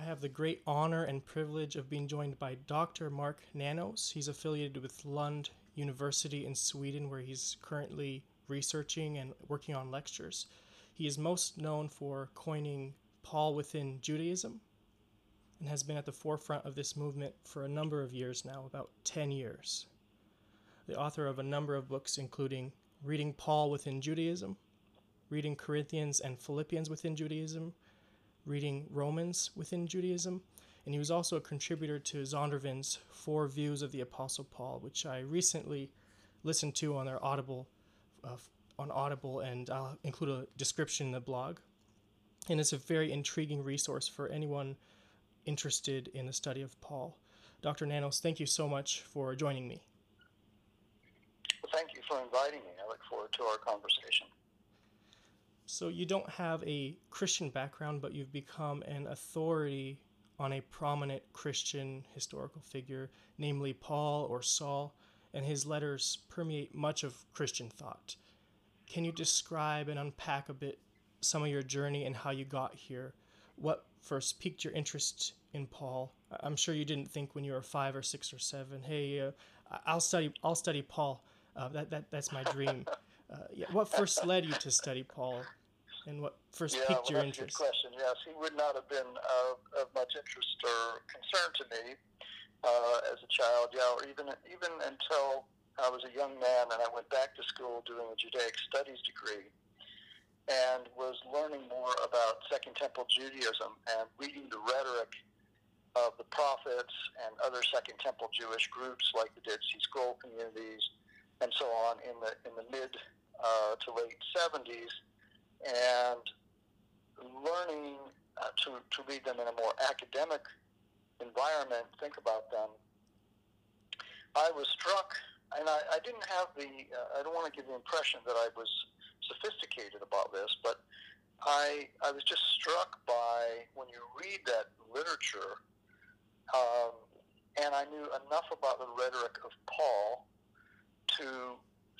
I have the great honor and privilege of being joined by Dr. Mark Nanos. He's affiliated with Lund University in Sweden, where he's currently researching and working on lectures. He is most known for coining Paul within Judaism and has been at the forefront of this movement for a number of years now, about 10 years. The author of a number of books, including Reading Paul Within Judaism, Reading Corinthians and Philippians Within Judaism, reading Romans within Judaism, and he was also a contributor to Zondervan's Four Views of the Apostle Paul, which I recently listened to on their Audible, uh, on Audible, and I'll include a description in the blog. And it's a very intriguing resource for anyone interested in the study of Paul. Dr. Nanos, thank you so much for joining me. Thank you for inviting me. I look forward to our conversation. So you don't have a Christian background, but you've become an authority on a prominent Christian historical figure, namely Paul or Saul, and his letters permeate much of Christian thought. Can you describe and unpack a bit some of your journey and how you got here? What first piqued your interest in Paul? I'm sure you didn't think when you were five or six or seven, "Hey, uh, I'll study. I'll study Paul. Uh, that, that that's my dream." Uh, yeah, what first led you to study Paul? And what first yeah, piqued well, your interest? Good question. Yes, he would not have been uh, of much interest or concern to me uh, as a child. Yeah, or even even until I was a young man and I went back to school doing a Judaic Studies degree and was learning more about Second Temple Judaism and reading the rhetoric of the prophets and other Second Temple Jewish groups like the Dead Sea Scroll communities and so on in the in the mid uh, to late 70s and learning uh, to, to read them in a more academic environment, think about them, I was struck, and I, I didn't have the, uh, I don't want to give the impression that I was sophisticated about this, but I, I was just struck by when you read that literature, um, and I knew enough about the rhetoric of Paul to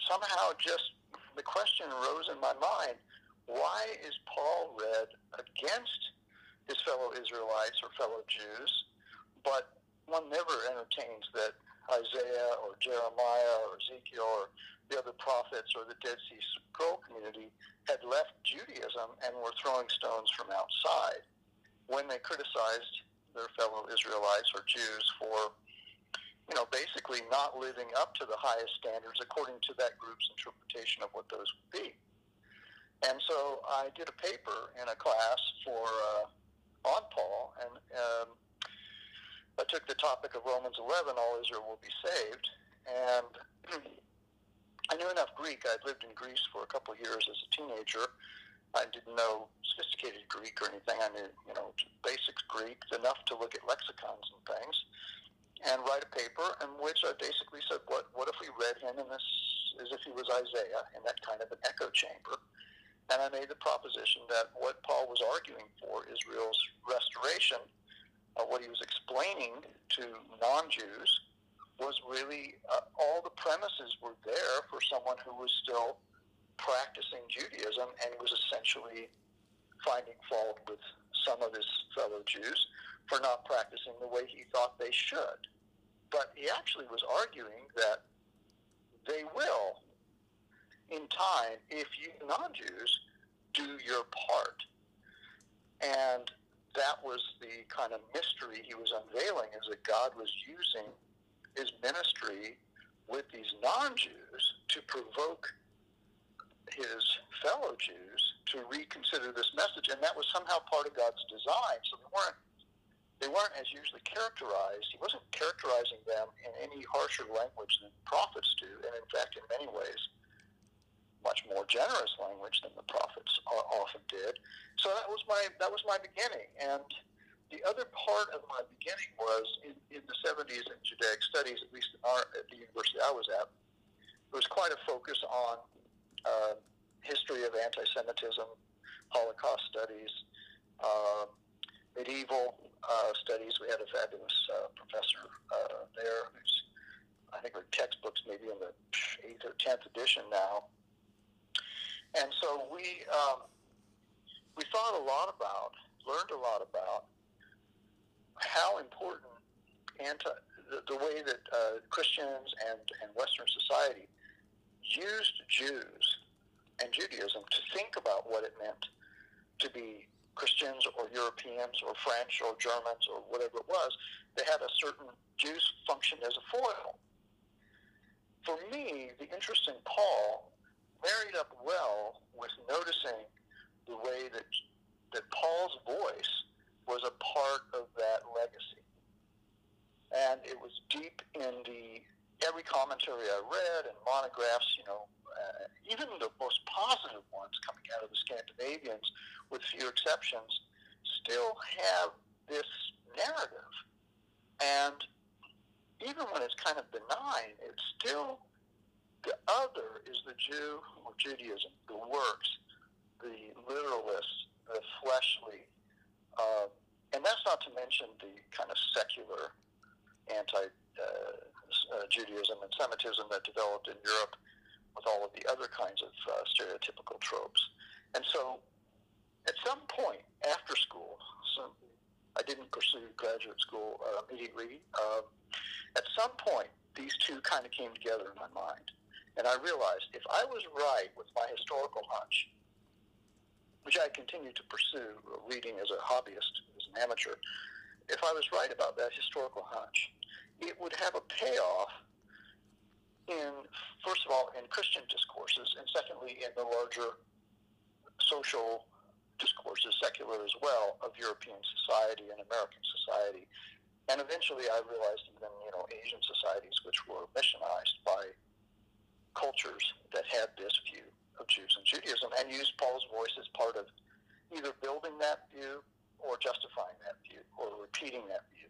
somehow just, the question arose in my mind why is Paul read against his fellow Israelites or fellow Jews, but one never entertains that Isaiah or Jeremiah or Ezekiel or the other prophets or the Dead Sea Scroll community had left Judaism and were throwing stones from outside when they criticized their fellow Israelites or Jews for, you know, basically not living up to the highest standards according to that group's interpretation of what those would be. And so I did a paper in a class for uh, on Paul, and um, I took the topic of Romans 11, all Israel will be saved, and I knew enough Greek. I'd lived in Greece for a couple of years as a teenager. I didn't know sophisticated Greek or anything. I knew, you know, basic Greek, enough to look at lexicons and things, and write a paper in which I basically said, what, what if we read him in this as if he was Isaiah in that kind of an echo chamber? And I made the proposition that what Paul was arguing for, Israel's restoration, uh, what he was explaining to non Jews, was really uh, all the premises were there for someone who was still practicing Judaism and was essentially finding fault with some of his fellow Jews for not practicing the way he thought they should. But he actually was arguing that they will in time if you non Jews do your part. And that was the kind of mystery he was unveiling is that God was using his ministry with these non Jews to provoke his fellow Jews to reconsider this message, and that was somehow part of God's design. So they weren't they weren't as usually characterized. He wasn't characterizing them in any harsher language than prophets do, and in fact, in many ways, much more generous language than the prophets often did. So that was my that was my beginning, and the other part of my beginning was in, in the 70s in Judaic studies, at least our, at the university I was at, there was quite a focus on uh, history of anti-Semitism, Holocaust studies, uh, medieval uh, studies. We had a fabulous uh, professor uh, there who's, I think, her textbooks maybe in the eighth or tenth edition now and so we um, we thought a lot about, learned a lot about how important anti the, the way that uh, Christians and, and Western society used Jews and Judaism to think about what it meant to be Christians or Europeans or French or Germans or whatever it was. They had a certain Jews functioned as a foil. For me, the interest in Paul married up well with noticing the way that that Paul's voice was a part of that legacy and it was deep in the every commentary I read and monographs, you know, uh, even the most positive ones coming out of the Scandinavians, with few exceptions, still have this narrative. And even when it's kind of benign, it's still the other is the Jew or Judaism, the works, the literalist, the fleshly. Uh, and that's not to mention the kind of secular anti-Judaism uh, and Semitism that developed in Europe with all of the other kinds of uh, stereotypical tropes. And so at some point after school, I didn't pursue graduate school uh, immediately. Um, at some point, these two kind of came together in my mind. And I realized if I was right with my historical hunch, which I continued to pursue reading as a hobbyist, as an amateur, if I was right about that historical hunch, it would have a payoff in, first of all, in Christian discourses, and secondly, in the larger social discourses, secular as well, of European society and American society. And eventually I realized even, you know, Asian societies, which were missionized by cultures that had this view of Jews and Judaism, and used Paul's voice as part of either building that view or justifying that view or repeating that view.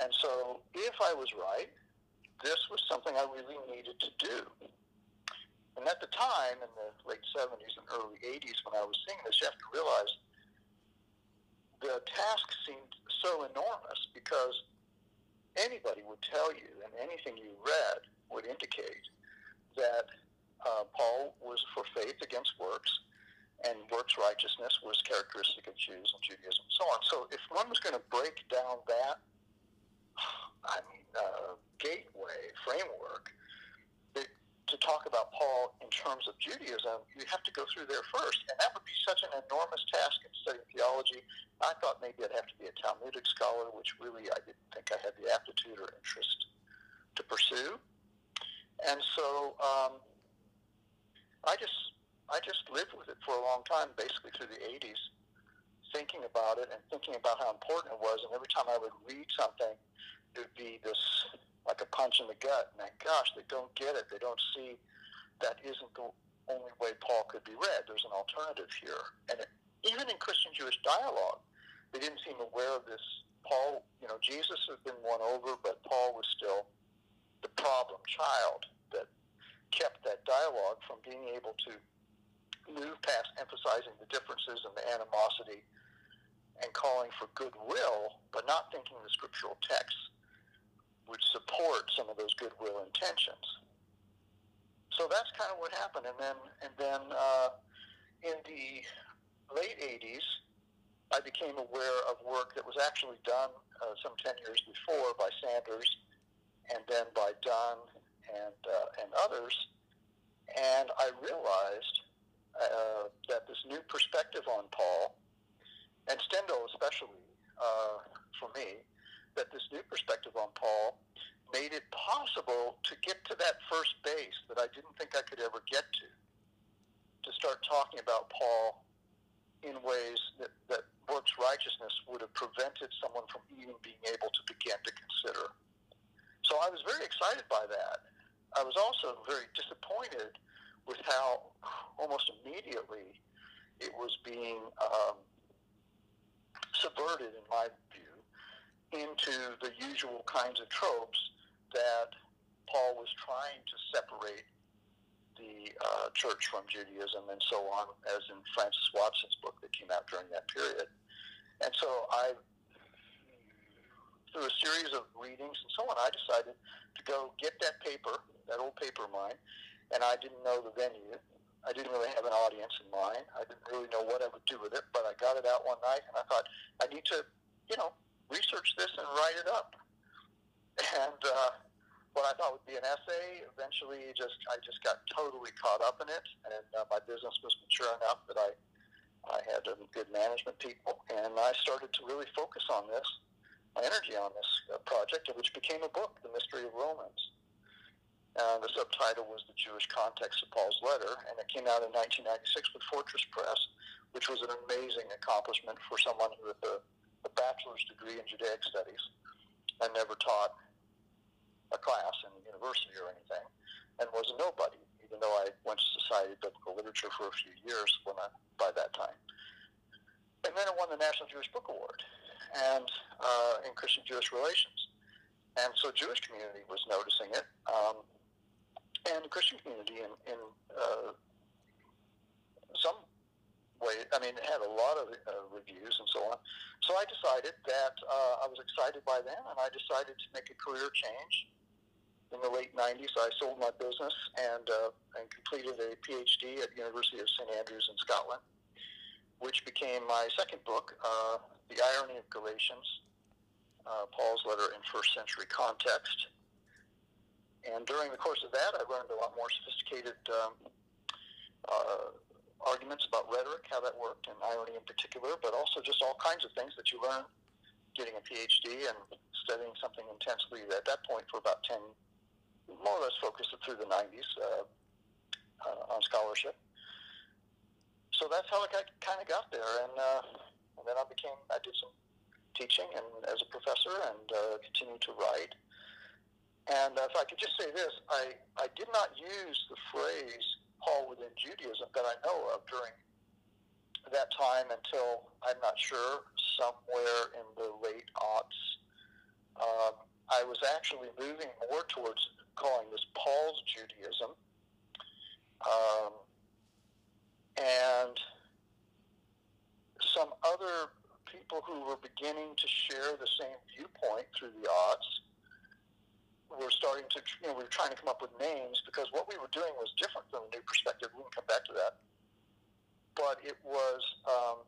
And so if I was right, this was something I really needed to do. And at the time, in the late 70s and early 80s, when I was seeing this, you have to realize the task seemed so enormous because anybody would tell you, and anything you read would indicate that uh, Paul was for faith against works, and works righteousness was characteristic of Jews and Judaism, and so on. So if one was going to break down that I mean, uh, gateway framework to talk about Paul in terms of Judaism, you have to go through there first. And that would be such an enormous task in studying theology. I thought maybe I'd have to be a Talmudic scholar, which really I didn't think I had the aptitude or interest to pursue. And so um, I just I just lived with it for a long time, basically through the 80s, thinking about it and thinking about how important it was. And every time I would read something, it would be this like a punch in the gut. And gosh, they don't get it. They don't see that isn't the only way Paul could be read. There's an alternative here. And it, even in Christian Jewish dialogue, they didn't seem aware of this. Paul, you know, Jesus had been won over, but Paul was still the problem child that kept that dialogue from being able to move past emphasizing the differences and the animosity and calling for goodwill, but not thinking the scriptural texts would support some of those goodwill intentions. So that's kind of what happened, and then and then uh, in the late '80s, I became aware of work that was actually done uh, some 10 years before by Sanders, and then by Dunn and uh, and others, and I realized uh, that this new perspective on Paul, and Stendahl especially uh, for me, that this new perspective on Paul made it possible to get to that first base that I didn't think I could ever get to, to start talking about Paul in ways that, that works righteousness would have prevented someone from even being able to begin to consider. So I was very excited by that. I was also very disappointed with how almost immediately it was being um, subverted, in my view, into the usual kinds of tropes that Paul was trying to separate the uh, church from Judaism and so on, as in Francis Watson's book that came out during that period. And so I, through a series of readings and so on, I decided to go get that paper, that old paper of mine, and I didn't know the venue. I didn't really have an audience in mind. I didn't really know what I would do with it, but I got it out one night, and I thought, I need to, you know, research this and write it up. And uh, what I thought would be an essay, eventually just I just got totally caught up in it, and uh, my business was mature enough that I I had um, good management people, and I started to really focus on this, my energy on this uh, project, which became a book, The Mystery of Romans. Uh, the subtitle was The Jewish Context of Paul's Letter, and it came out in 1996 with Fortress Press, which was an amazing accomplishment for someone with a, a bachelor's degree in Judaic studies and never taught a class in a university or anything, and was a nobody even though I went to Society of Biblical Literature for a few years when I, by that time. And then it won the National Jewish Book Award and uh, in Christian Jewish relations. And so Jewish community was noticing it, um, and the Christian community in, in uh, some way, I mean, it had a lot of uh, reviews and so on. So I decided that uh, I was excited by them, and I decided to make a career change in the late 90s, I sold my business and, uh, and completed a PhD at University of St. Andrews in Scotland, which became my second book, uh, The Irony of Galatians, uh, Paul's letter in first century context. And during the course of that, I learned a lot more sophisticated um, uh, arguments about rhetoric, how that worked, and irony in particular, but also just all kinds of things that you learn getting a PhD and studying something intensely at that point for about 10 more or less focused through the 90s uh, uh, on scholarship. So that's how I kind of got there, and, uh, and then I became I did some teaching and as a professor and uh, continued to write. And if I could just say this, I, I did not use the phrase Paul within Judaism that I know of during that time until I'm not sure somewhere in the late aughts. Um, I was actually moving more towards calling this Paul's Judaism. Um, and some other people who were beginning to share the same viewpoint through the odds were starting to, you know, we were trying to come up with names because what we were doing was different from the new perspective. We can come back to that. But it was um,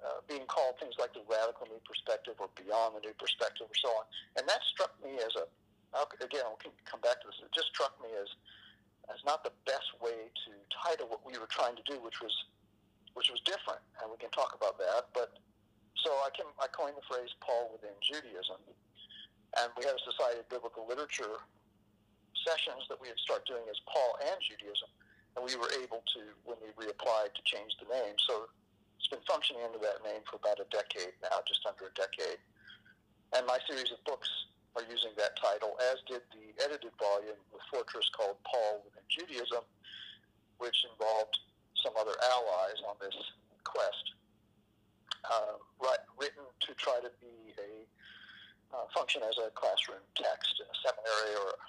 uh, being called things like the radical new perspective or beyond the new perspective or so on. And that struck me as a again, I'll come back to this. It just struck me as as not the best way to title what we were trying to do, which was which was different, and we can talk about that. But so I can I coined the phrase Paul within Judaism, and we had a Society of Biblical Literature sessions that we had started doing as Paul and Judaism, and we were able to when we reapplied to change the name. So it's been functioning under that name for about a decade now, just under a decade. And my series of books are using that title, as did the edited volume with Fortress called Paul Within Judaism, which involved some other allies on this quest, uh, right, written to try to be a uh, function as a classroom text in a seminary or a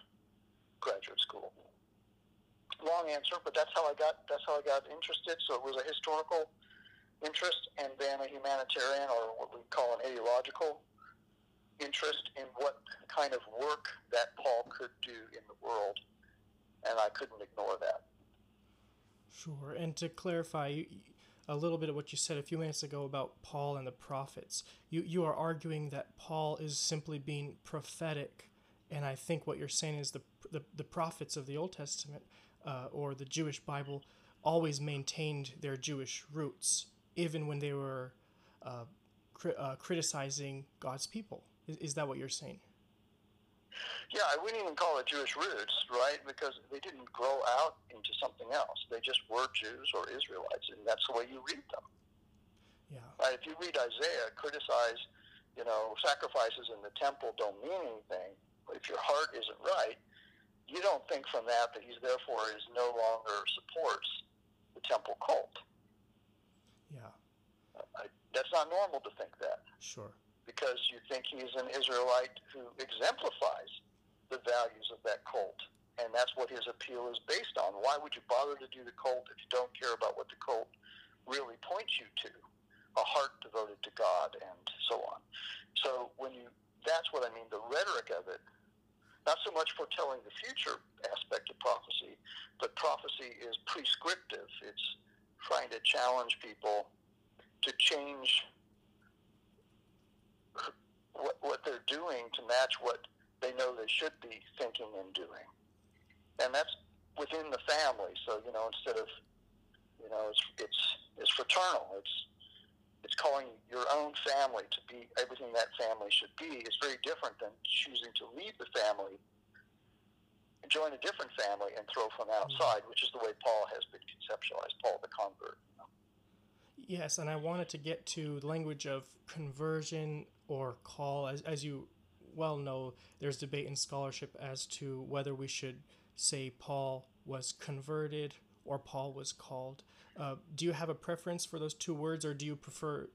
graduate school. Long answer, but that's how I got that's how I got interested. So it was a historical interest and then a humanitarian or what we call an ideological interest in what kind of work that Paul could do in the world, and I couldn't ignore that. Sure. And to clarify a little bit of what you said a few minutes ago about Paul and the prophets, you, you are arguing that Paul is simply being prophetic. And I think what you're saying is the, the, the prophets of the Old Testament uh, or the Jewish Bible always maintained their Jewish roots, even when they were uh, cri- uh, criticizing God's people. Is, is that what you're saying? Yeah, I wouldn't even call it Jewish roots, right? Because they didn't grow out into something else. They just were Jews or Israelites, and that's the way you read them. Yeah. Right? If you read Isaiah, criticize, you know, sacrifices in the temple don't mean anything. But if your heart isn't right, you don't think from that that he's therefore is no longer supports the temple cult. Yeah. I, that's not normal to think that. Sure because you think he's an Israelite who exemplifies the values of that cult. And that's what his appeal is based on. Why would you bother to do the cult if you don't care about what the cult really points you to? A heart devoted to God and so on. So when you, that's what I mean, the rhetoric of it, not so much foretelling the future aspect of prophecy, but prophecy is prescriptive. It's trying to challenge people to change what, what they're doing to match what they know they should be thinking and doing. And that's within the family. So, you know, instead of, you know, it's, it's, it's fraternal. It's, it's calling your own family to be everything that family should be. It's very different than choosing to leave the family and join a different family and throw from mm-hmm. outside, which is the way Paul has been conceptualized, Paul the convert. Yes, and I wanted to get to language of conversion or call. As, as you well know, there's debate in scholarship as to whether we should say Paul was converted or Paul was called. Uh, do you have a preference for those two words, or do you prefer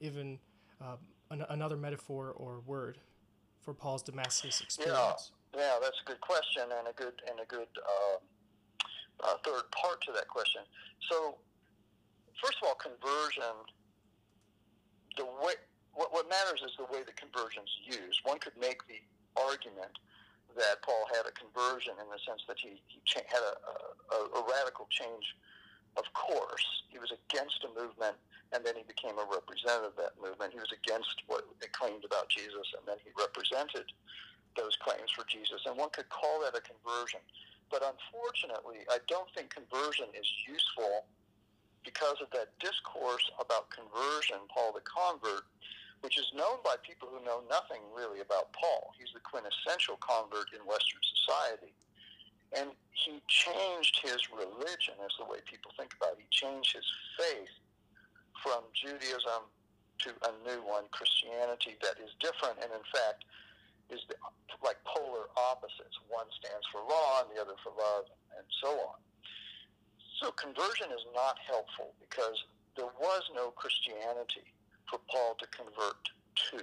even uh, an, another metaphor or word for Paul's Damascus experience? Yeah, yeah, that's a good question and a good and a good uh, uh third part to that question. So, first of all, conversion. The way what, what matters is the way the conversion's used. One could make the argument that Paul had a conversion in the sense that he, he cha- had a, a, a radical change of course. He was against a movement, and then he became a representative of that movement. He was against what they claimed about Jesus, and then he represented those claims for Jesus. And one could call that a conversion. But unfortunately, I don't think conversion is useful because of that discourse about conversion, Paul the convert, which is known by people who know nothing really about Paul. He's the quintessential convert in Western society. And he changed his religion, is the way people think about it. He changed his faith from Judaism to a new one, Christianity, that is different and, in fact, is the, like polar opposites. One stands for law and the other for love, and so on. So conversion is not helpful because there was no Christianity for Paul to convert to.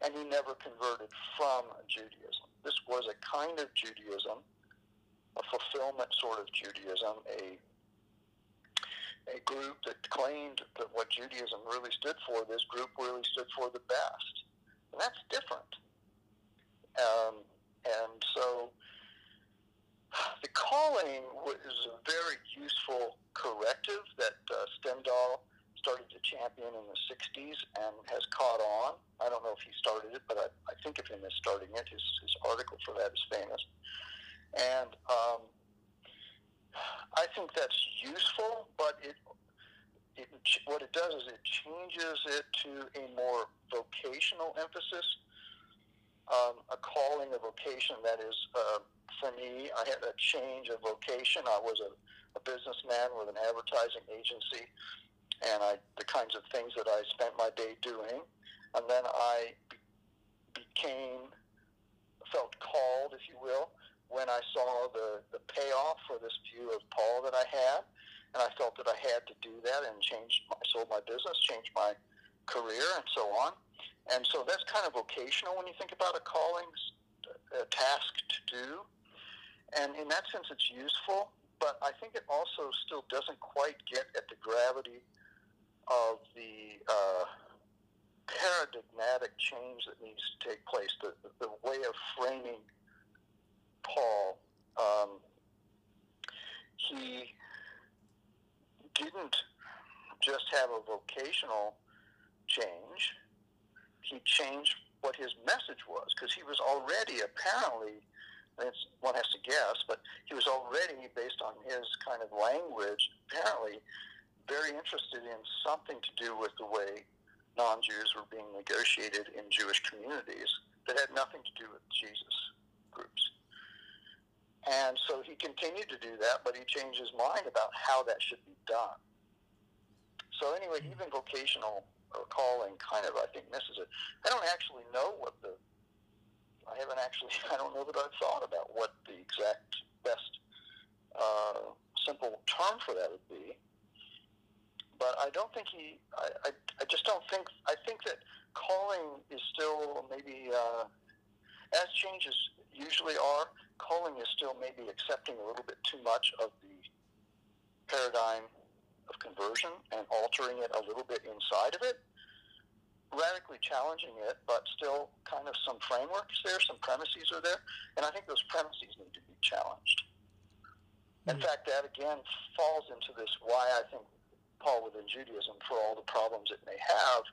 And he never converted from Judaism. This was a kind of Judaism, a fulfillment sort of Judaism, a a group that claimed that what Judaism really stood for, this group really stood for the best. And that's different. Um, and so the calling was a very useful corrective that uh, Stendahl started to champion in the 60s and has caught on. I don't know if he started it, but I, I think of him as starting it. His, his article for that is famous. And um, I think that's useful, but it, it, what it does is it changes it to a more vocational emphasis, um, a calling, a vocation that is, uh, for me, I had a change of vocation. I was a, a businessman with an advertising agency and I the kinds of things that I spent my day doing, and then I be, became felt called, if you will, when I saw the the payoff for this view of Paul that I had, and I felt that I had to do that and change. My, sold my business, changed my career, and so on. And so that's kind of vocational when you think about a calling, a task to do. And in that sense, it's useful, but I think it also still doesn't quite get at the gravity of the uh, paradigmatic change that needs to take place, the, the way of framing Paul. Um, he didn't just have a vocational change, he changed what his message was because he was already apparently one has to guess, but he was already, based on his kind of language, apparently very interested in something to do with the way non-Jews were being negotiated in Jewish communities that had nothing to do with Jesus groups. And so he continued to do that, but he changed his mind about how that should be done. So anyway, even vocational or calling kind of, I think, misses it. I don't actually know what the, I haven't actually, I don't know that I've thought about what the exact best uh, simple term for that would be but I don't think he. I, I, I just don't think. I think that calling is still maybe uh, as changes usually are. Calling is still maybe accepting a little bit too much of the paradigm of conversion and altering it a little bit inside of it, radically challenging it, but still kind of some frameworks there, some premises are there, and I think those premises need to be challenged. In mm-hmm. fact, that again falls into this why I think Paul within Judaism, for all the problems it may have,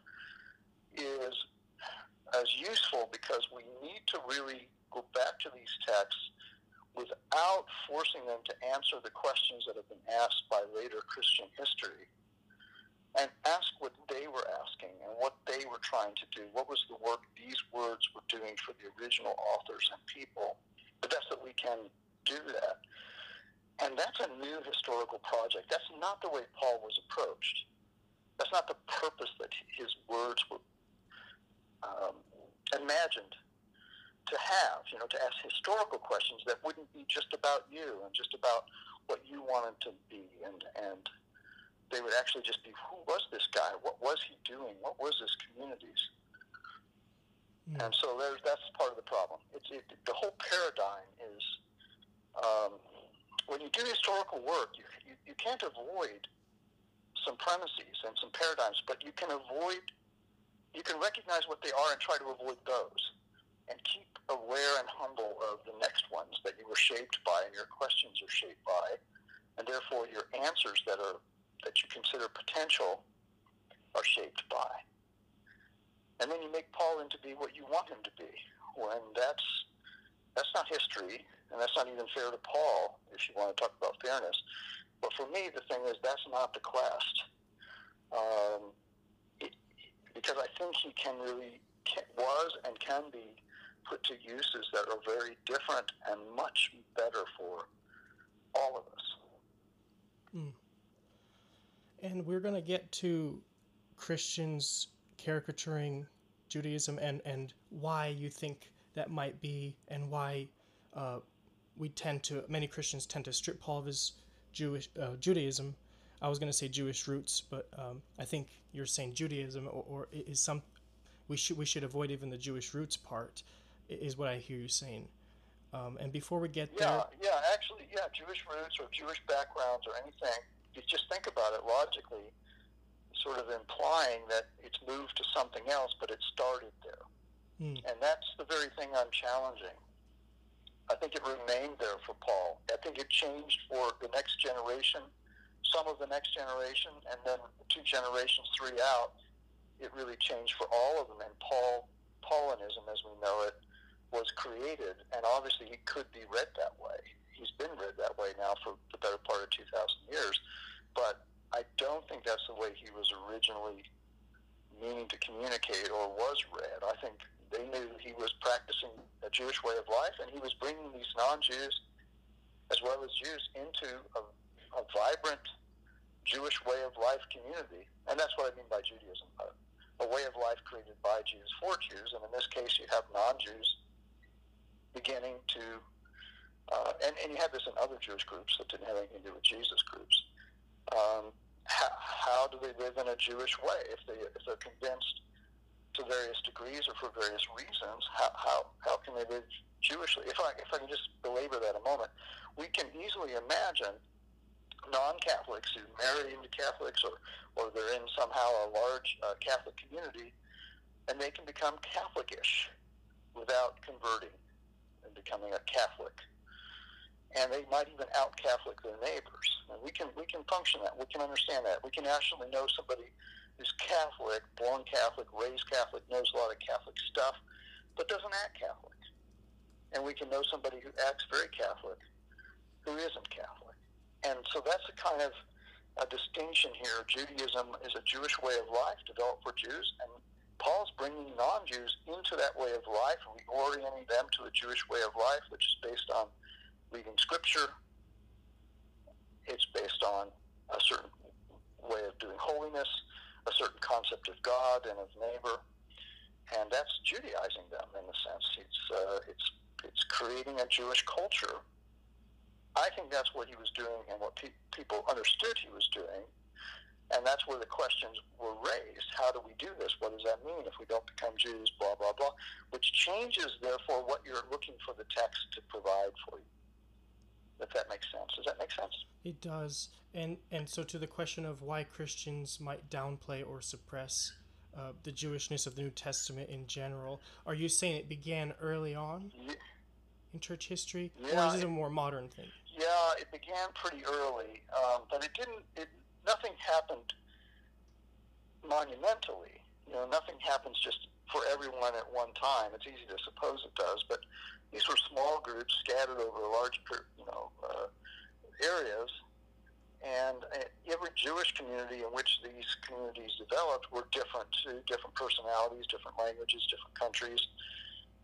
is as useful because we need to really go back to these texts without forcing them to answer the questions that have been asked by later Christian history and ask what they were asking and what they were trying to do. What was the work these words were doing for the original authors and people? The best that we can do that. And that's a new historical project. That's not the way Paul was approached. That's not the purpose that his words were um, imagined to have, you know, to ask historical questions that wouldn't be just about you and just about what you wanted to be and, and they would actually just be who was this guy? What was he doing? What was his communities? Mm. And so there's that's part of the problem. It's it, the whole paradigm is um, when you do historical work, you, you you can't avoid some premises and some paradigms, but you can avoid you can recognize what they are and try to avoid those and keep aware and humble of the next ones that you were shaped by and your questions are shaped by and therefore your answers that are that you consider potential are shaped by. And then you make paul into be what you want him to be. When that's that's not history and that's not even fair to paul if you want to talk about fairness but for me the thing is that's not the quest um, it, because i think he can really can, was and can be put to uses that are very different and much better for all of us. Mm. And we're going to get to Christians caricaturing Judaism and, and why you think that might be, and why uh, we tend to, many Christians tend to strip Paul of his Jewish uh, Judaism. I was going to say Jewish roots, but um, I think you're saying Judaism, or, or is some we should we should avoid even the Jewish roots part is what I hear you saying. Um, and before we get yeah, there, yeah, actually, yeah, Jewish roots or Jewish backgrounds or anything, you just think about it logically, sort of implying that it's moved to something else, but it started there, hmm. and that's the very thing I'm challenging. I think it remained there for Paul. I think it changed for the next generation, some of the next generation, and then two generations, three out. It really changed for all of them, and Paul Paulinism, as we know it, was created, and obviously he could be read that way. He's been read that way now for the better part of 2,000 years, but I don't think that's the way he was originally meaning to communicate or was read. I think they knew he was practicing a Jewish way of life, and he was bringing these non-Jews as well as Jews into a, a vibrant Jewish way of life community, and that's what I mean by Judaism. A way of life created by Jews for Jews, and in this case, you have non-Jews beginning to, uh, and, and you have this in other Jewish groups that didn't have anything to do with Jesus groups. Um, how, how do they live in a Jewish way if they if they're convinced to various degrees or for various reasons? How how, how can they live Jewishly? If I if I can just belabor that a moment, we can easily imagine non-Catholics who marry into Catholics or or they're in somehow a large uh, Catholic community, and they can become Catholicish without converting and becoming a Catholic. And they might even out Catholic their neighbors. And we can we can function that. We can understand that. We can actually know somebody who's Catholic, born Catholic, raised Catholic, knows a lot of Catholic stuff, but doesn't act Catholic. And we can know somebody who acts very Catholic, who isn't Catholic. And so that's a kind of a distinction here. Judaism is a Jewish way of life developed for Jews, and Paul's bringing non-Jews into that way of life, reorienting them to a Jewish way of life, which is based on reading Scripture. It's based on a certain way of doing holiness, a certain concept of God and of neighbor, and that's Judaizing them in a sense. It's uh, it's it's creating a Jewish culture. I think that's what he was doing, and what pe- people understood he was doing and that's where the questions were raised. How do we do this? What does that mean if we don't become Jews? Blah, blah, blah. Which changes, therefore, what you're looking for the text to provide for you. If that makes sense. Does that make sense? It does. And, and so, to the question of why Christians might downplay or suppress uh, the Jewishness of the New Testament in general, are you saying it began early on yeah. in church history? Yeah, or is it a more modern thing? Yeah, it began pretty early, um, but it didn't. It nothing happened monumentally. You know, nothing happens just for everyone at one time. It's easy to suppose it does, but these were small groups scattered over large, you know, uh, areas. And uh, every Jewish community in which these communities developed were different too, different personalities, different languages, different countries,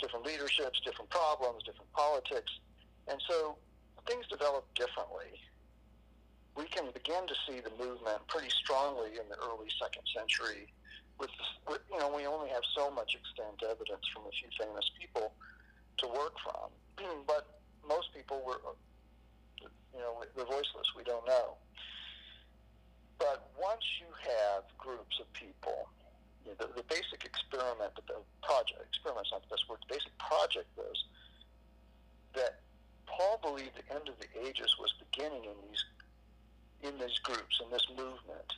different leaderships, different problems, different politics. And so things developed differently. We can begin to see the movement pretty strongly in the early second century with, with, you know, we only have so much extant evidence from a few famous people to work from. but most people were, you know, we're voiceless. We don't know. But once you have groups of people, you know, the, the basic experiment, the project, experiment's not the best word, the basic project was that Paul believed the end of the ages was beginning in these in these groups, in this movement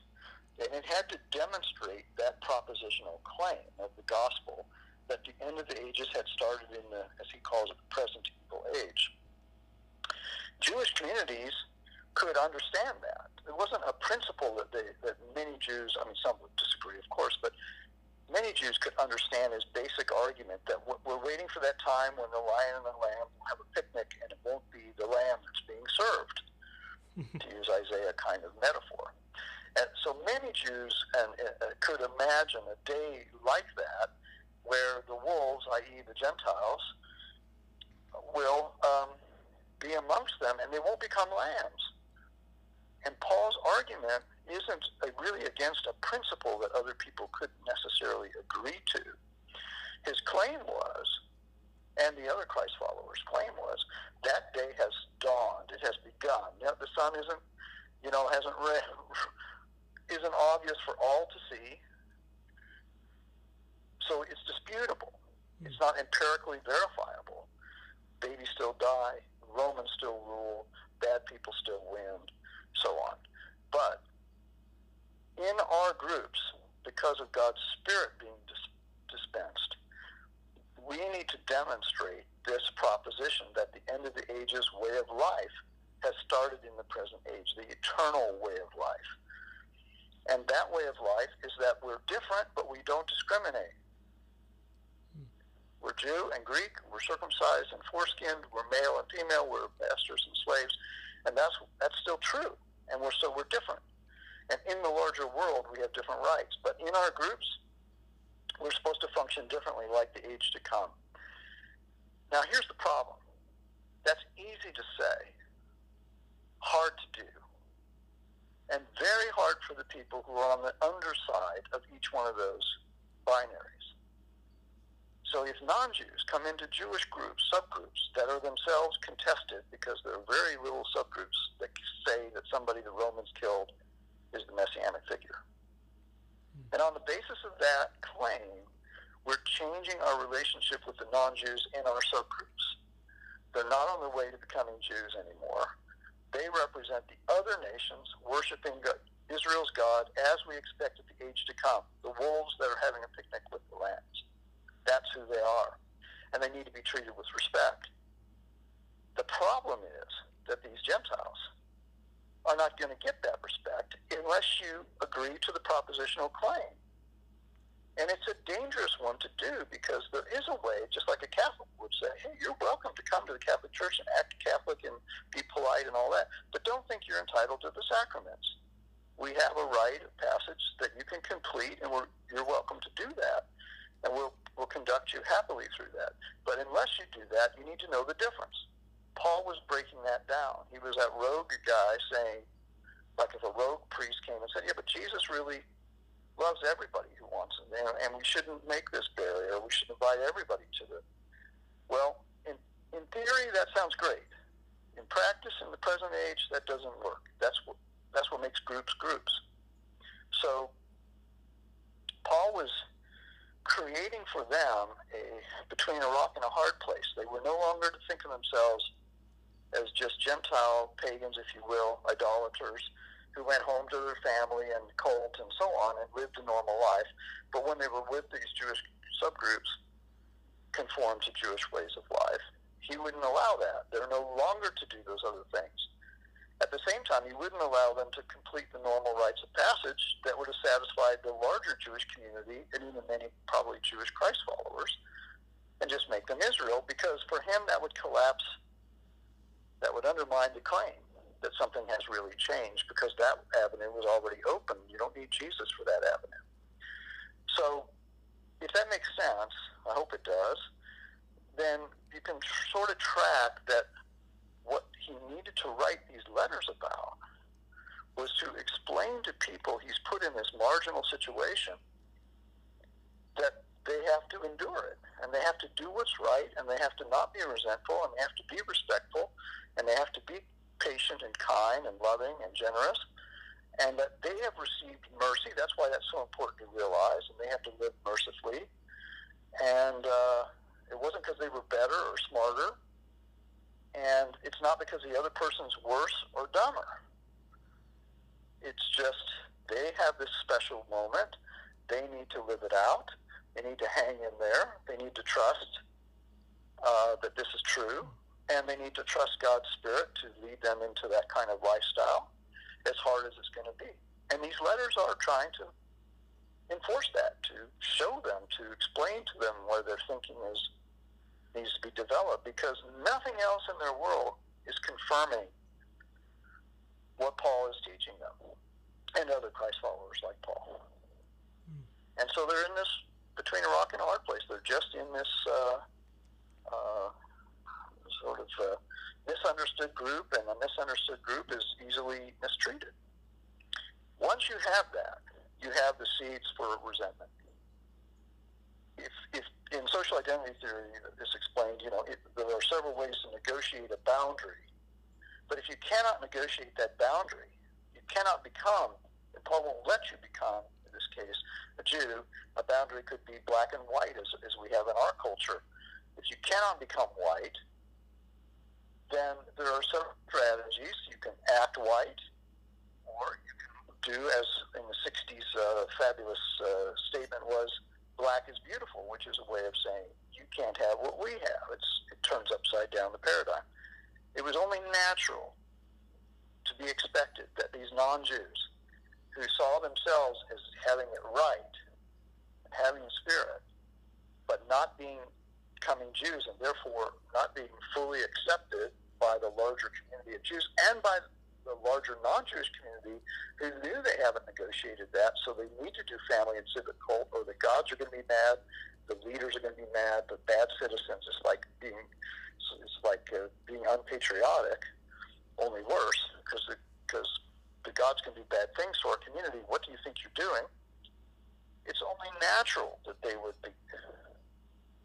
and it had to demonstrate that propositional claim of the gospel that the end of the ages had started in the, as he calls it, the present evil age. Jewish communities could understand that. It wasn't a principle that they, that many Jews, I mean, some would disagree, of course, but many Jews could understand his basic argument that we're waiting for that time when the lion and the lamb will have a picnic and it won't be the lamb that's being served, to use Isaiah kind of metaphor. And so many Jews and, uh, could imagine a day like that where the wolves, i.e., the Gentiles, will um, be amongst them and they won't become lambs. And Paul's argument isn't really against a principle that other people couldn't necessarily agree to. His claim was, and the other Christ followers' claim was, that day has dawned. It has begun. The sun isn't, you know, hasn't re- isn't obvious for all to see. So it's disputable. It's not empirically verifiable. Babies still die, Romans still rule, bad people still win, so on. But in our groups, because of God's Spirit being dis- dispensed, we need to demonstrate this proposition that the end of the ages way of life has started in the present age, the eternal way of life. And that way of life is that we're different, but we don't discriminate. We're Jew and Greek, we're circumcised and foreskinned, we're male and female, we're masters and slaves, and that's that's still true. And we're so we're different. And in the larger world, we have different rights. But in our groups, we're supposed to function differently, like the age to come. Now, here's the problem. That's easy to say, hard to do and very hard for the people who are on the underside of each one of those binaries. So if non-Jews come into Jewish groups, subgroups that are themselves contested because there are very little subgroups that say that somebody the Romans killed is the messianic figure. Hmm. And on the basis of that claim, we're changing our relationship with the non-Jews in our subgroups. They're not on their way to becoming Jews anymore. They represent the other nations worshiping God, Israel's God as we expect at the age to come. The wolves that are having a picnic with the lambs. That's who they are. And they need to be treated with respect. The problem is that these Gentiles are not going to get that respect unless you agree to the propositional claim. And it's a dangerous one to do because there is a way, just like a Catholic would say, hey, you're welcome to come to the Catholic Church and act Catholic and be polite and all that, but don't think you're entitled to the sacraments. We have a rite of passage that you can complete, and you're welcome to do that. And we'll, we'll conduct you happily through that. But unless you do that, you need to know the difference. Paul was breaking that down. He was that rogue guy saying, like if a rogue priest came and said, yeah, but Jesus really loves everybody who wants him, and, and we shouldn't make this barrier. We should invite everybody to the. Well, in in theory, that sounds great. In practice, in the present age, that doesn't work. That's what that's what makes groups groups. So Paul was creating for them a between a rock and a hard place. They were no longer to think of themselves as just Gentile pagans, if you will, idolaters who went home to their family and cult and so on and lived a normal life. But when they were with these Jewish subgroups, conformed to Jewish ways of life. He wouldn't allow that. They're no longer to do those other things. At the same time, he wouldn't allow them to complete the normal rites of passage that would have satisfied the larger Jewish community and even many probably Jewish Christ followers and just make them Israel because for him that would collapse, that would undermine the claim that something has really changed because that avenue was already open. You don't need Jesus for that avenue. So if that makes sense, I hope it does, then you can sort of track that what he needed to write these letters about was to explain to people he's put in this marginal situation that they have to endure it and they have to do what's right and they have to not be resentful and they have to be respectful and they have to be patient and kind and loving and generous and that they have received mercy. That's why that's so important to realize and they have to live mercifully. And uh, it wasn't because they were better or smarter and it's not because the other person's worse or dumber. It's just they have this special moment. They need to live it out. They need to hang in there. They need to trust uh, that this is true. And they need to trust God's Spirit to lead them into that kind of lifestyle, as hard as it's going to be. And these letters are trying to enforce that, to show them, to explain to them where their thinking is needs to be developed because nothing else in their world is confirming what Paul is teaching them and other Christ followers like Paul. Mm. And so they're in this between a rock and a hard place. They're just in this uh, uh, sort of uh, misunderstood group, and a misunderstood group is easily mistreated. Once you have that, you have the seeds for resentment if, if in social identity theory, it's explained, you know, it, there are several ways to negotiate a boundary. But if you cannot negotiate that boundary, you cannot become, and Paul won't let you become, in this case, a Jew. A boundary could be black and white, as, as we have in our culture. If you cannot become white, then there are several strategies. You can act white, or you can do, as in the 60s, uh, fabulous uh, statement was, black is beautiful, which is a way of saying you can't have what we have. It's, it turns upside down the paradigm. It was only natural to be expected that these non-Jews who saw themselves as having it right and having the spirit, but not being coming Jews and therefore not being fully accepted by the larger community of Jews and by the larger non-Jewish community who knew they haven't negotiated that, so they need to do family and civic cult, or the gods are going to be mad, the leaders are going to be mad, the bad citizens. It's like being, it's like uh, being unpatriotic, only worse, because because the gods can do bad things to our community. What do you think you're doing? It's only natural that they would be,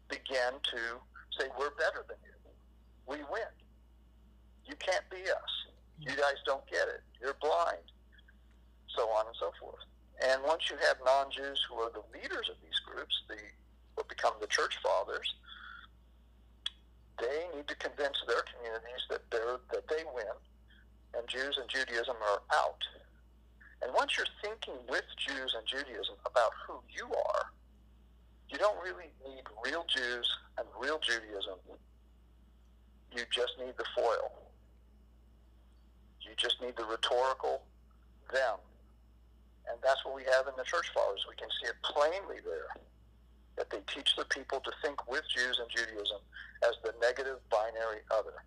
begin to say, "We're better than you. We win. You can't be us." You guys don't get it. You're blind. So on and so forth. And once you have non-Jews who are the leaders of these groups, the what become the church fathers, they need to convince their communities that they're that they win, and Jews and Judaism are out. And once you're thinking with Jews and Judaism about who you are, you don't really need real Jews and real Judaism. You just need the foil. You just need the rhetorical them. And that's what we have in the church fathers. We can see it plainly there that they teach the people to think with Jews and Judaism as the negative binary other.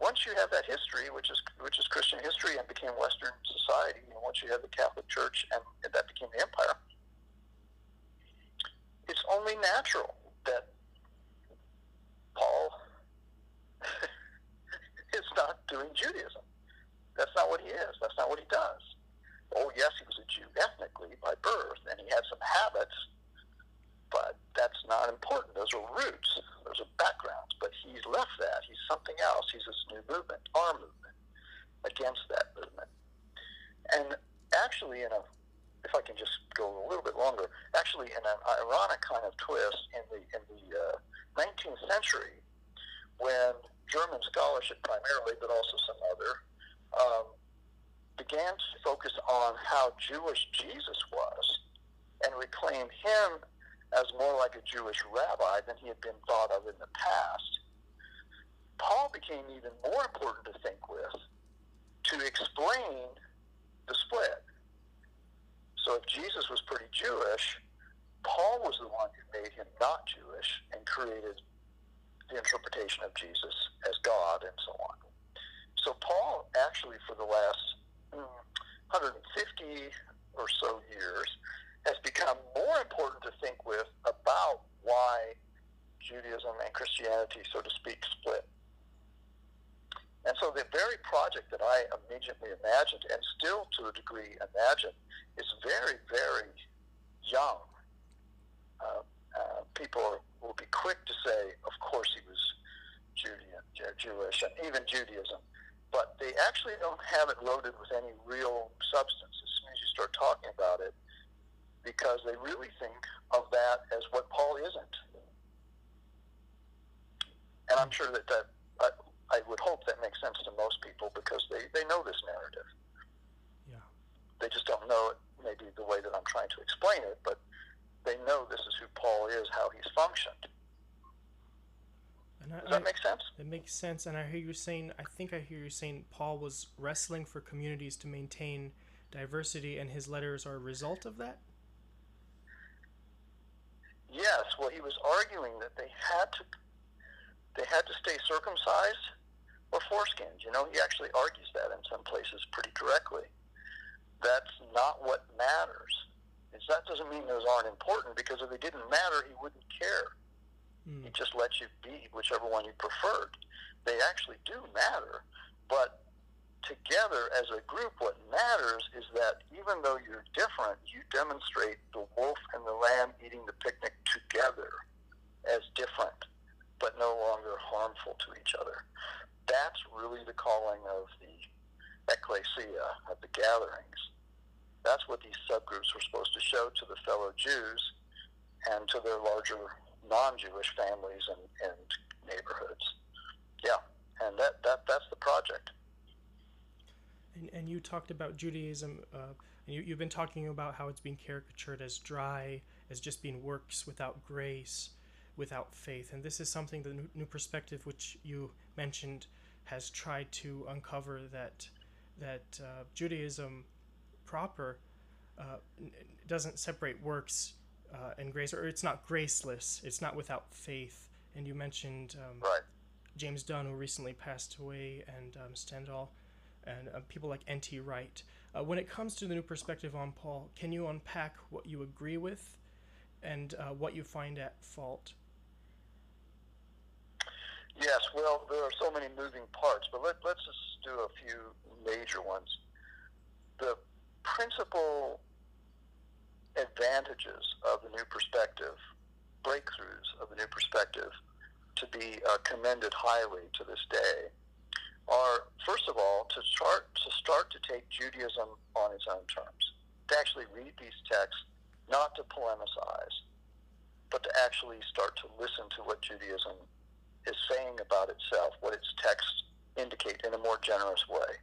Once you have that history, which is which is Christian history and became Western society, and once you have the Catholic Church and, and that became the empire, it's only natural that Paul is not doing Judaism. That's not what he is. That's not what he does. Oh, yes, he was a Jew ethnically by birth, and he had some habits, but that's not important. Those are roots. Those are backgrounds. But he's left that. He's something else. He's this new movement, our movement, against that movement. And actually, in a, if I can just go a little bit longer, actually, in an ironic kind of twist, in the in the uh, 19th century, when German scholarship primarily, but also some other, um, began to focus on how Jewish Jesus was and reclaim him as more like a Jewish rabbi than he had been thought of in the past. Paul became even more important to think with to explain the split. So if Jesus was pretty Jewish, Paul was the one who made him not Jewish and created the interpretation of Jesus as God and so on. So Paul actually, for the last mm, 150 or so years, has become more important to think with about why Judaism and Christianity, so to speak, split. And so the very project that I immediately imagined, and still to a degree imagine, is very, very young. Uh, uh, people are, will be quick to say, of course he was Judean, Jewish, and even Judaism. But they actually don't have it loaded with any real substance as soon as you start talking about it, because they really think of that as what Paul isn't. And I'm sure that that I, I would hope that makes sense to most people because they, they know this narrative. Yeah. They just don't know it maybe the way that I'm trying to explain it, but they know this is who Paul is, how he's functioned. I, Does that I, make sense? It makes sense, and I hear you saying. I think I hear you saying Paul was wrestling for communities to maintain diversity, and his letters are a result of that. Yes. Well, he was arguing that they had to they had to stay circumcised or foreskinned. You know, he actually argues that in some places pretty directly. That's not what matters. Is that doesn't mean those aren't important because if they didn't matter, he wouldn't care. Mm. He just lets you be whichever one you preferred. They actually do matter, but together as a group, what matters is that even though you're different, you demonstrate the wolf and the lamb eating the picnic together as different but no longer harmful to each other. That's really the calling of the ecclesia, of the gatherings. That's what these subgroups were supposed to show to the fellow Jews and to their larger non-Jewish families and, and neighborhoods. Yeah, and that, that that's the project. And, and you talked about Judaism, uh, and you, you've been talking about how it's being caricatured as dry, as just being works without grace without faith. And this is something the New Perspective, which you mentioned, has tried to uncover that that uh, Judaism proper uh, doesn't separate works uh, and grace, or it's not graceless. It's not without faith. And you mentioned um, right. James Dunn, who recently passed away, and um, Stendahl, and uh, people like N.T. Wright. Uh, when it comes to the new perspective on Paul, can you unpack what you agree with and uh, what you find at fault? Yes, well, there are so many moving parts, but let, let's just do a few major ones. The principal advantages of the new perspective, breakthroughs of the new perspective, to be uh, commended highly to this day, are first of all to start to start to take Judaism on its own terms, to actually read these texts, not to polemicize, but to actually start to listen to what Judaism is saying about itself, what its texts indicate in a more generous way.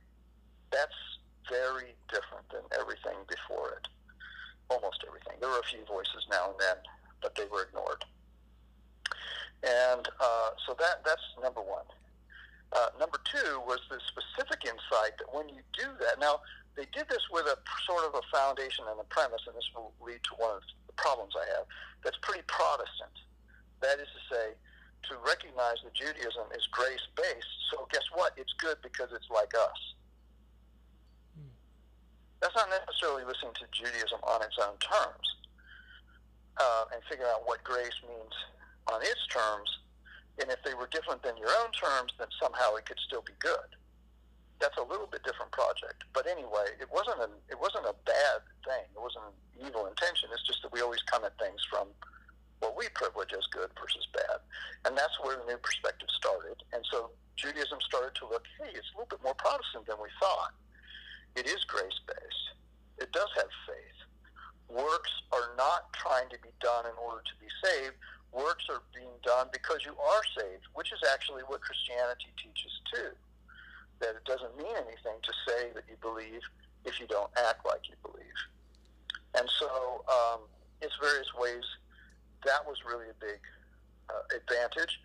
That's very different than everything before it. Almost everything. There were a few voices now and then, but they were ignored. And uh, so that that's number one. Uh, number two was the specific insight that when you do that, now they did this with a sort of a foundation and a premise, and this will lead to one of the problems I have. That's pretty Protestant. That is to say, to recognize that Judaism is grace based. So guess what? It's good because it's like us. That's not necessarily listening to Judaism on its own terms uh, and figuring out what grace means on its terms. And if they were different than your own terms, then somehow it could still be good. That's a little bit different project. But anyway, it wasn't a it wasn't a bad thing. It wasn't an evil intention. It's just that we always come at things from what we privilege as good versus bad. And that's where the new perspective started. And so Judaism started to look, hey, it's a little bit more Protestant than we thought. It is grace based, it does have faith. Works are not trying to be done in order to be saved. Works are being done because you are saved, which is actually what Christianity teaches too. That it doesn't mean anything to say that you believe if you don't act like you believe. And so um, it's various ways that was really a big uh, advantage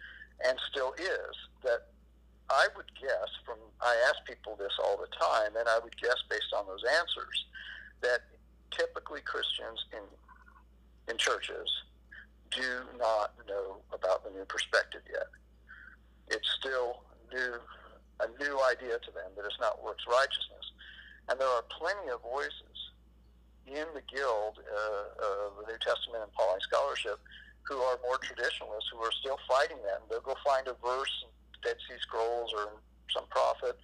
and still is that I would guess from I ask people this all the time, and I would guess based on those answers that typically Christians in in churches do not know about the new perspective yet. It's still new, a new idea to them that it's not works righteousness, and there are plenty of voices in the guild uh, of the New Testament and Pauline scholarship who are more traditionalists who are still fighting that. And they'll go find a verse Dead Sea Scrolls or some prophet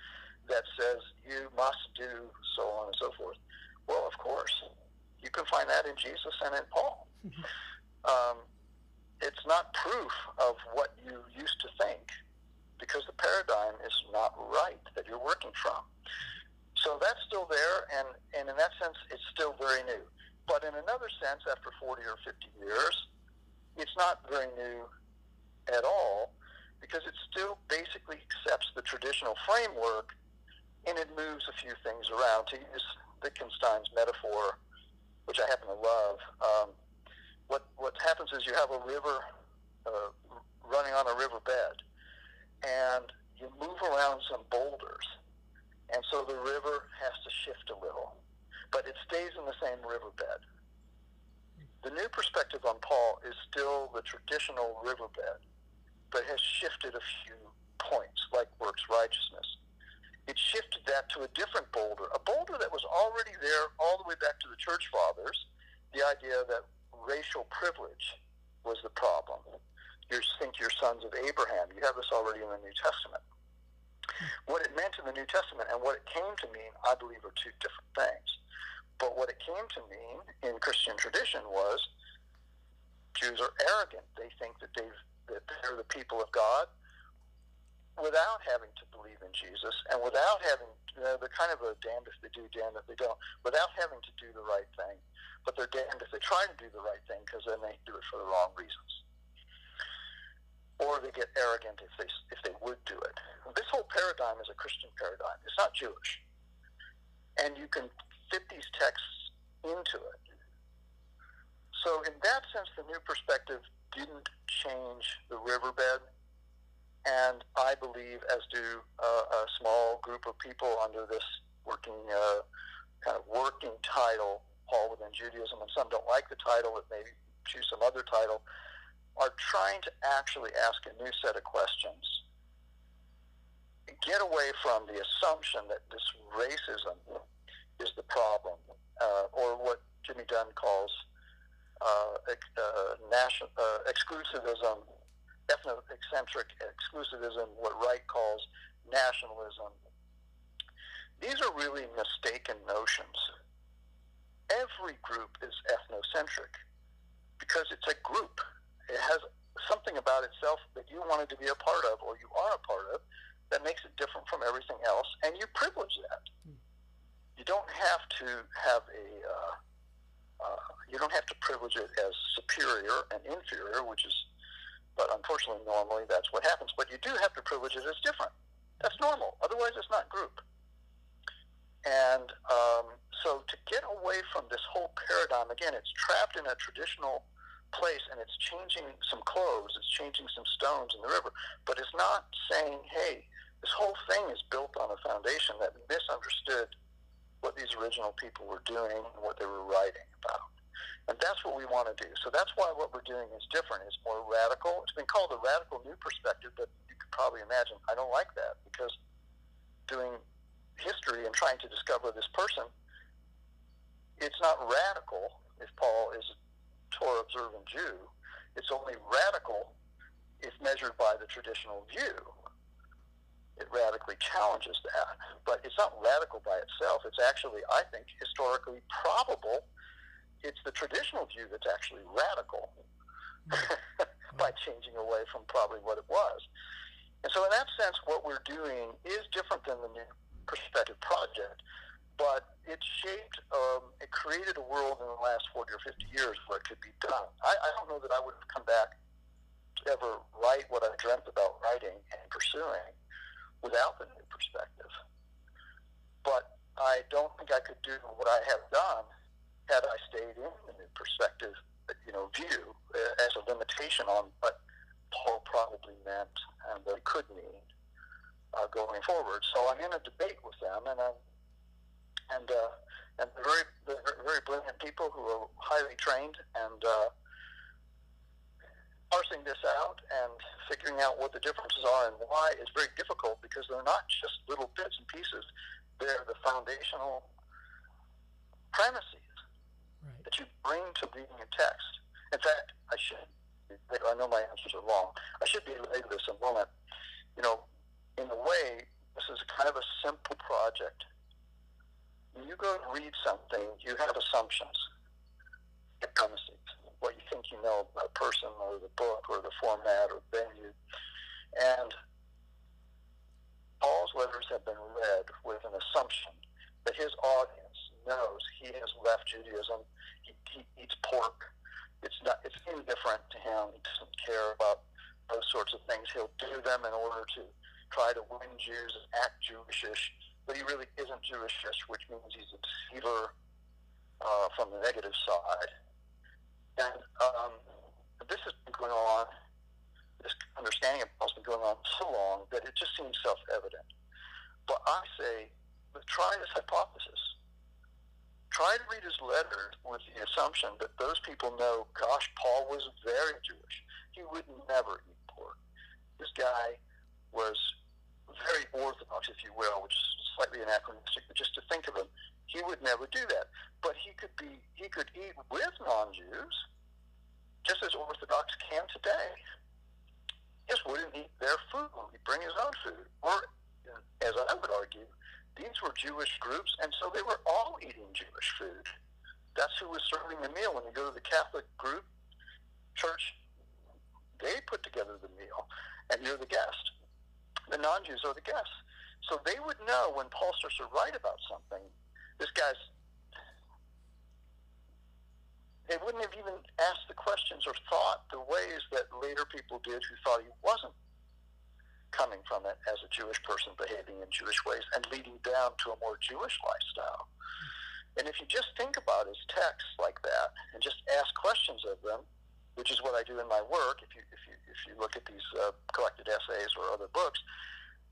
that says you must do so on and so forth. Well, of course, you can find that in Jesus and in Paul. um, it's not proof of what you used to think because the paradigm is not right that you're working from. So that's still there, and, and in that sense, it's still very new. But in another sense, after 40 or 50 years, it's not very new at all because it still basically accepts the traditional framework and it moves a few things around. To use Wittgenstein's metaphor, which I happen to love, um, what, what happens is you have a river uh, running on a riverbed and you move around some boulders. And so the river has to shift a little, but it stays in the same riverbed. The new perspective on Paul is still the traditional riverbed, but has shifted a few points, like works righteousness. It shifted that to a different boulder, a boulder that was already there all the way back to the church fathers, the idea that racial privilege was the problem. You think you're sons of Abraham. You have this already in the New Testament. What it meant in the New Testament and what it came to mean, I believe, are two different things. But what it came to mean in Christian tradition was Jews are arrogant. They think that they've that they're the people of God without having to believe in Jesus and without having you know, they're kind of a damned if they do, damned if they don't, without having to do the right thing. But they're damned if they try to do the right thing because then they do it for the wrong reasons. Or they get arrogant if they if they would do it. This whole paradigm is a Christian paradigm. It's not Jewish, and you can fit these texts into it. So, in that sense, the new perspective didn't change the riverbed, and I believe, as do uh, a small group of people under this working uh, kind of working title, Paul within Judaism, and some don't like the title, but maybe choose some other title, are trying to actually ask a new set of questions. Get away from the assumption that this racism is the problem, uh, or what Jimmy Dunn calls uh, uh, national, uh, exclusivism, ethnocentric exclusivism, what Wright calls nationalism. These are really mistaken notions. Every group is ethnocentric because it's a group. It has something about itself that you wanted to be a part of or you are a part of that makes it different from everything else, and you privilege that. Mm you don't have to have a uh, uh, you don't have to privilege it as superior and inferior, which is, but unfortunately, normally that's what happens. But you do have to privilege it as different. That's normal. Otherwise, it's not group. And um, so, to get away from this whole paradigm, again, it's trapped in a traditional place, and it's changing some clothes, it's changing some stones in the river, but it's not saying, "Hey, this whole thing is built on a foundation that misunderstood." What these original people were doing and what they were writing about. And that's what we want to do. So that's why what we're doing is different. It's more radical. It's been called a radical new perspective, but you could probably imagine I don't like that because doing history and trying to discover this person, it's not radical if Paul is a Torah observant Jew. It's only radical if measured by the traditional view it radically challenges that. But it's not radical by itself. It's actually, I think, historically probable. It's the traditional view that's actually radical by changing away from probably what it was. And so, in that sense, what we're doing is different than the New Perspective Project, but it shaped, um, it created a world in the last 40 or 50 years where it could be done. I, I don't know that I would have come back to ever write what I dreamt about writing and pursuing without the new perspective. But I don't think I could do what I have done had I stayed in the new perspective, you know, view uh, as a limitation on what Paul probably meant and what it could mean. uh, going forward. So I'm in a debate with them, and I'm, and uh, and very very brilliant people who are highly trained and. Uh, parsing this out and figuring out what the differences are and why is very difficult because they're not just little bits and pieces. They're the foundational premises right. that you bring to reading a text. In fact, I should, I know my answers are long. I should be able related this in a moment. You know, in a way, this is kind of a simple project. When you go to read something, you have assumptions, premises what you think you know about a person or the book or the format or venue. And Paul's letters have been read with an assumption that his audience knows he has left Judaism. He, he eats pork. It's not. It's indifferent to him. He doesn't care about those sorts of things. He'll do them in order to try to win Jews and act Jewishish, but he really isn't Jewishish, which means he's a deceiver uh, from the negative side. And um, this has been going on, this understanding of Paul's been going on so long that it just seems self evident. But I say, try this hypothesis. Try to read his letter with the assumption that those people know, gosh, Paul was very Jewish. He would never eat pork. This guy was very orthodox, if you will, which is slightly anachronistic, but just to think of him, he would never do that. But he could be he could eat with non-Jews, just as Orthodox can today. Just wouldn't eat their food. He'd bring his own food. Or, as I would argue, these were Jewish groups, and so they were all eating Jewish food. That's who was serving the meal. When you go to the Catholic group church, they put together the meal, and you're the guest. The non-Jews are the guests. So they would know when Paul starts to write about something, this guy's they wouldn't have even asked the questions or thought the ways that later people did who thought he wasn't coming from it as a Jewish person behaving in Jewish ways and leading down to a more Jewish lifestyle. And if you just think about his texts like that and just ask questions of them, which is what I do in my work, if you if you if you look at these uh, collected essays or other books,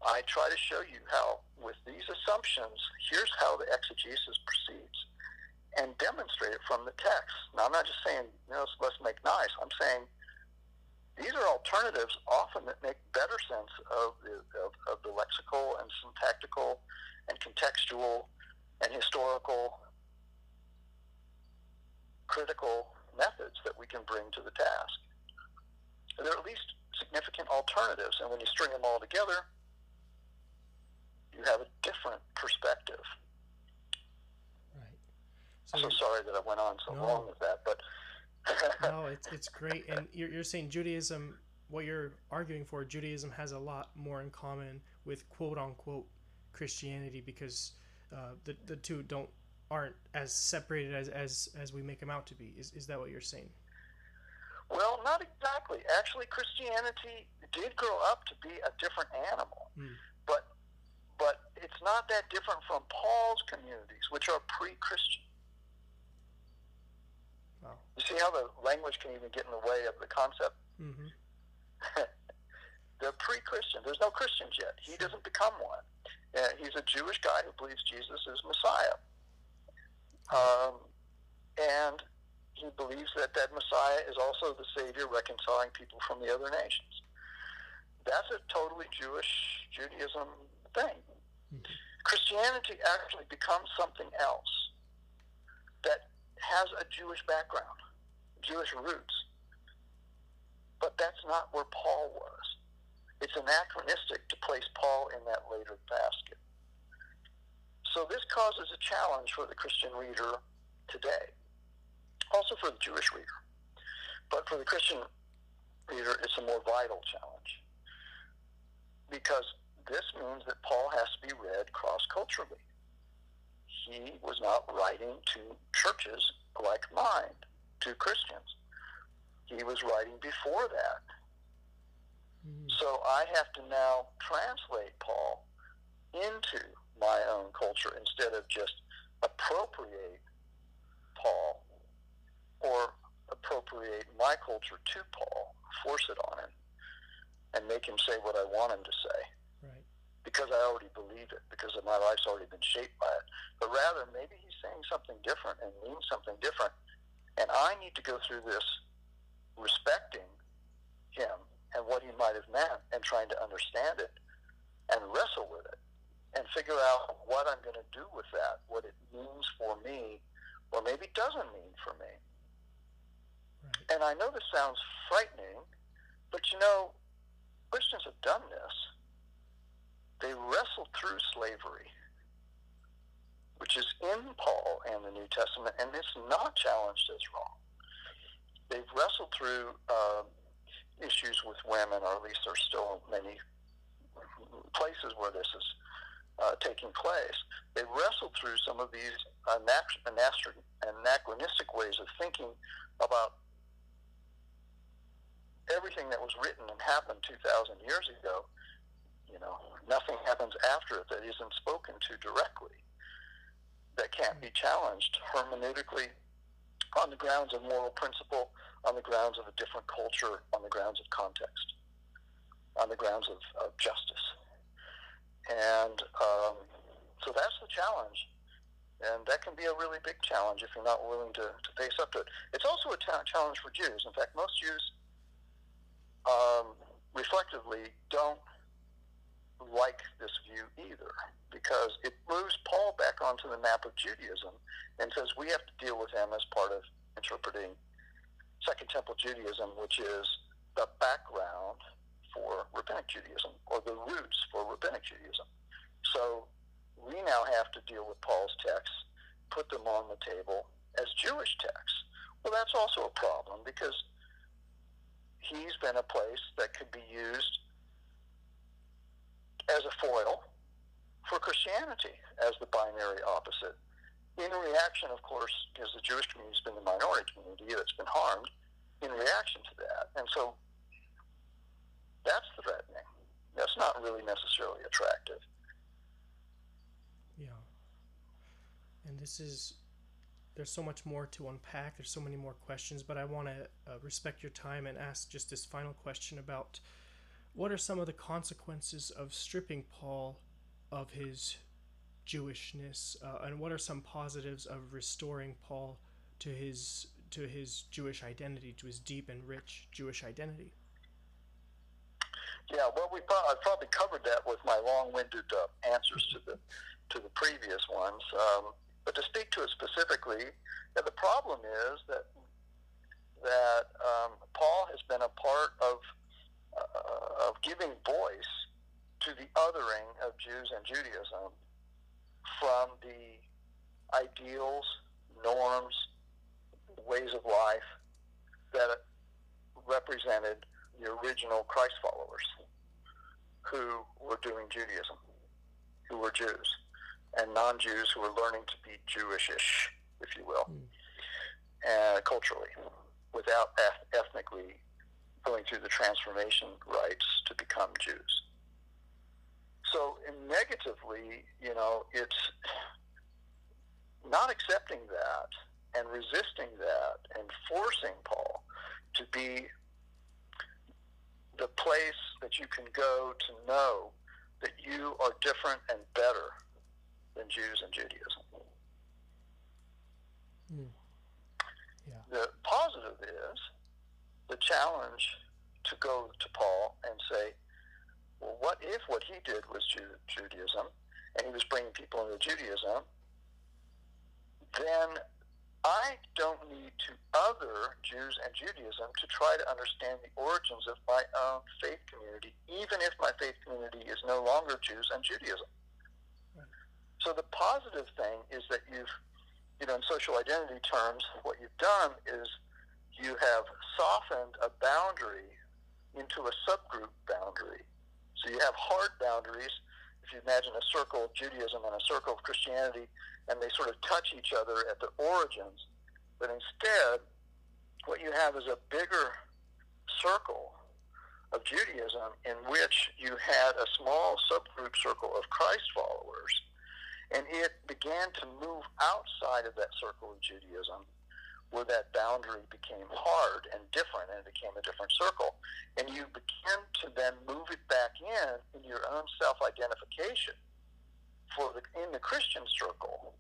I try to show you how, with these assumptions, here's how the exegesis proceeds and demonstrate it from the text. Now, I'm not just saying, you know, let's make nice. I'm saying these are alternatives often that make better sense of the, of, of the lexical and syntactical and contextual and historical critical methods that we can bring to the task. They're at least significant alternatives, and when you string them all together, you have a different perspective. Right. So I'm so sorry that I went on so no, long with that, but no, it's it's great. And you're you're saying Judaism. What you're arguing for, Judaism has a lot more in common with quote unquote Christianity because uh, the the two don't aren't as separated as, as as we make them out to be. Is is that what you're saying? Well, not exactly. Actually, Christianity did grow up to be a different animal. Mm but it's not that different from Paul's communities, which are pre-Christian. Wow. You see how the language can even get in the way of the concept? Mm-hmm. They're pre-Christian. There's no Christians yet. He doesn't become one. Uh, he's a Jewish guy who believes Jesus is Messiah. Um, and he believes that that Messiah is also the Savior reconciling people from the other nations. That's a totally Jewish Judaism thing. Christianity actually becomes something else that has a Jewish background, Jewish roots. But that's not where Paul was. It's anachronistic to place Paul in that later basket. So this causes a challenge for the Christian reader today, also for the Jewish reader. But for the Christian reader, it's a more vital challenge because this means that Paul has to be read cross culturally. He was not writing to churches like mine, to Christians. He was writing before that. Mm-hmm. So I have to now translate Paul into my own culture instead of just appropriate Paul or appropriate my culture to Paul, force it on him, and make him say what I want him to say because I already believe it, because my life's already been shaped by it. But rather, maybe he's saying something different and means something different. And I need to go through this respecting him and what he might have meant and trying to understand it and wrestle with it and figure out what I'm going to do with that, what it means for me, or maybe doesn't mean for me. Right. And I know this sounds frightening, but you know, Christians have done this. They wrestled through slavery, which is in Paul and the New Testament, and it's not challenged as wrong. They've wrestled through uh, issues with women, or at least there's still many places where this is uh, taking place. They wrestled through some of these anachronistic ways of thinking about everything that was written and happened 2,000 years ago. You know, nothing happens after it that isn't spoken to directly, that can't be challenged hermeneutically on the grounds of moral principle, on the grounds of a different culture, on the grounds of context, on the grounds of, of justice. And um, so that's the challenge. And that can be a really big challenge if you're not willing to, to face up to it. It's also a ta- challenge for Jews. In fact, most Jews um, reflectively don't like this view either because it moves Paul back onto the map of Judaism and says we have to deal with him as part of interpreting Second Temple Judaism, which is the background for Rabbinic Judaism or the roots for Rabbinic Judaism. So we now have to deal with Paul's texts, put them on the table as Jewish texts. Well, that's also a problem because he's been a place that could be used as a foil for Christianity as the binary opposite. In reaction, of course, because the Jewish community has been the minority community that's been harmed, in reaction to that. And so that's threatening. That's not really necessarily attractive. Yeah. And this is, there's so much more to unpack. There's so many more questions, but I want to uh, respect your time and ask just this final question about what are some of the consequences of stripping Paul of his Jewishness, uh, and what are some positives of restoring Paul to his to his Jewish identity, to his deep and rich Jewish identity? Yeah, well, we pro- I probably covered that with my long-winded uh, answers to the to the previous ones. Um, but to speak to it specifically, yeah, the problem is that that um, Paul has been a part of uh, of giving voice to the othering of Jews and Judaism from the ideals, norms, ways of life that represented the original Christ followers who were doing Judaism, who were Jews, and non Jews who were learning to be Jewishish, if you will, mm. uh, culturally, without ethnically going through the transformation rites to become Jews. So, negatively, you know, it's not accepting that and resisting that and forcing Paul to be the place that you can go to know that you are different and better than Jews and Judaism. Mm. Yeah. The positive is the challenge to go to Paul and say, well, what if what he did was Judaism and he was bringing people into Judaism? Then I don't need to other Jews and Judaism to try to understand the origins of my own faith community, even if my faith community is no longer Jews and Judaism. So the positive thing is that you've, you know, in social identity terms, what you've done is you have softened a boundary into a subgroup boundary. So you have hard boundaries. If you imagine a circle of Judaism and a circle of Christianity, and they sort of touch each other at the origins. But instead, what you have is a bigger circle of Judaism in which you had a small subgroup circle of Christ followers, and it began to move outside of that circle of Judaism where that boundary became hard and different and it became a different circle. And you begin to then move it back in in your own self identification. For the in the Christian circle,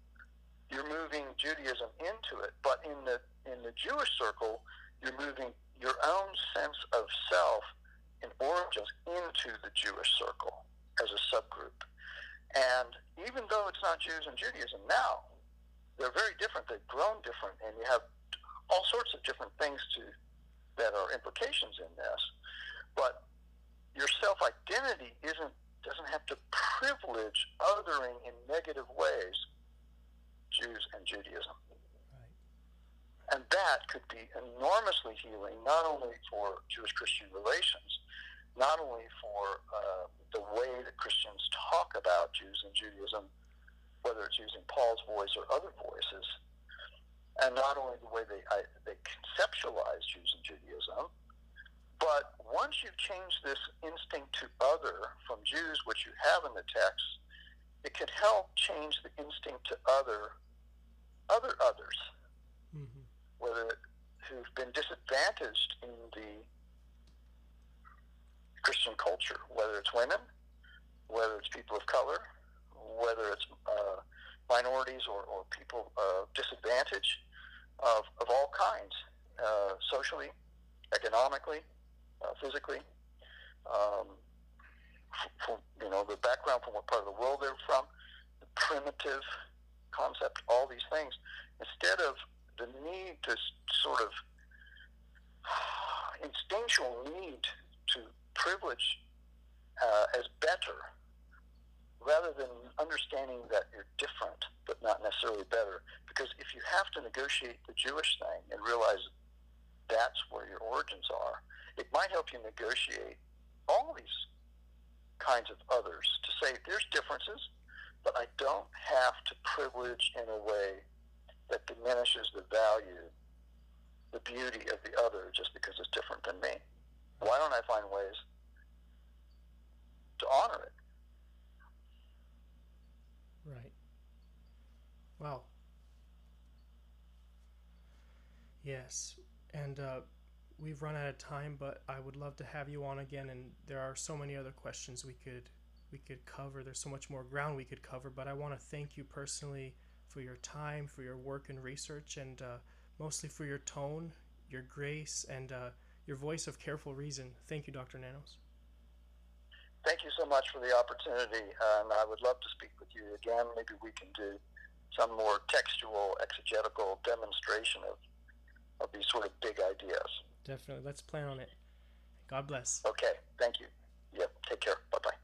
you're moving Judaism into it, but in the in the Jewish circle, you're moving your own sense of self and origins into the Jewish circle as a subgroup. And even though it's not Jews and Judaism now, they're very different. They've grown different, and you have all sorts of different things to that are implications in this. But your self identity isn't doesn't have to privilege othering in negative ways Jews and Judaism. Right. And that could be enormously healing, not only for Jewish Christian relations, not only for uh, the way that Christians talk about Jews and Judaism, whether it's using Paul's voice or other voices, and not only the way they, I, they conceptualize Jews and Judaism, but once you change this instinct to other from Jews, which you have in the text, it can help change the instinct to other other others. Whether who've been disadvantaged in the Christian culture, whether it's women, whether it's people of color, whether it's uh, minorities or, or people of disadvantage of, of all kinds, uh, socially, economically, uh, physically, um, from, you know, the background from what part of the world they're from, the primitive concept, all these things. Instead of the need to sort of instinctual need to privilege uh, as better rather than understanding that you're different but not necessarily better. Because if you have to negotiate the Jewish thing and realize that's where your origins are, it might help you negotiate all these kinds of others to say there's differences, but I don't have to privilege in a way that diminishes the value, the beauty of the other just because it's different than me. Why don't I find ways to honor it? Right. Wow. Yes. And uh, we've run out of time, but I would love to have you on again. And there are so many other questions we could we could cover. There's so much more ground we could cover. But I want to thank you personally for your time, for your work and research, and uh, mostly for your tone, your grace, and uh, your voice of careful reason. Thank you, Dr. Nanos. Thank you so much for the opportunity, and I would love to speak with you again. Maybe we can do some more textual, exegetical demonstration of, of these sort of big ideas. Definitely. Let's plan on it. God bless. Okay. Thank you. Yep. Take care. Bye bye.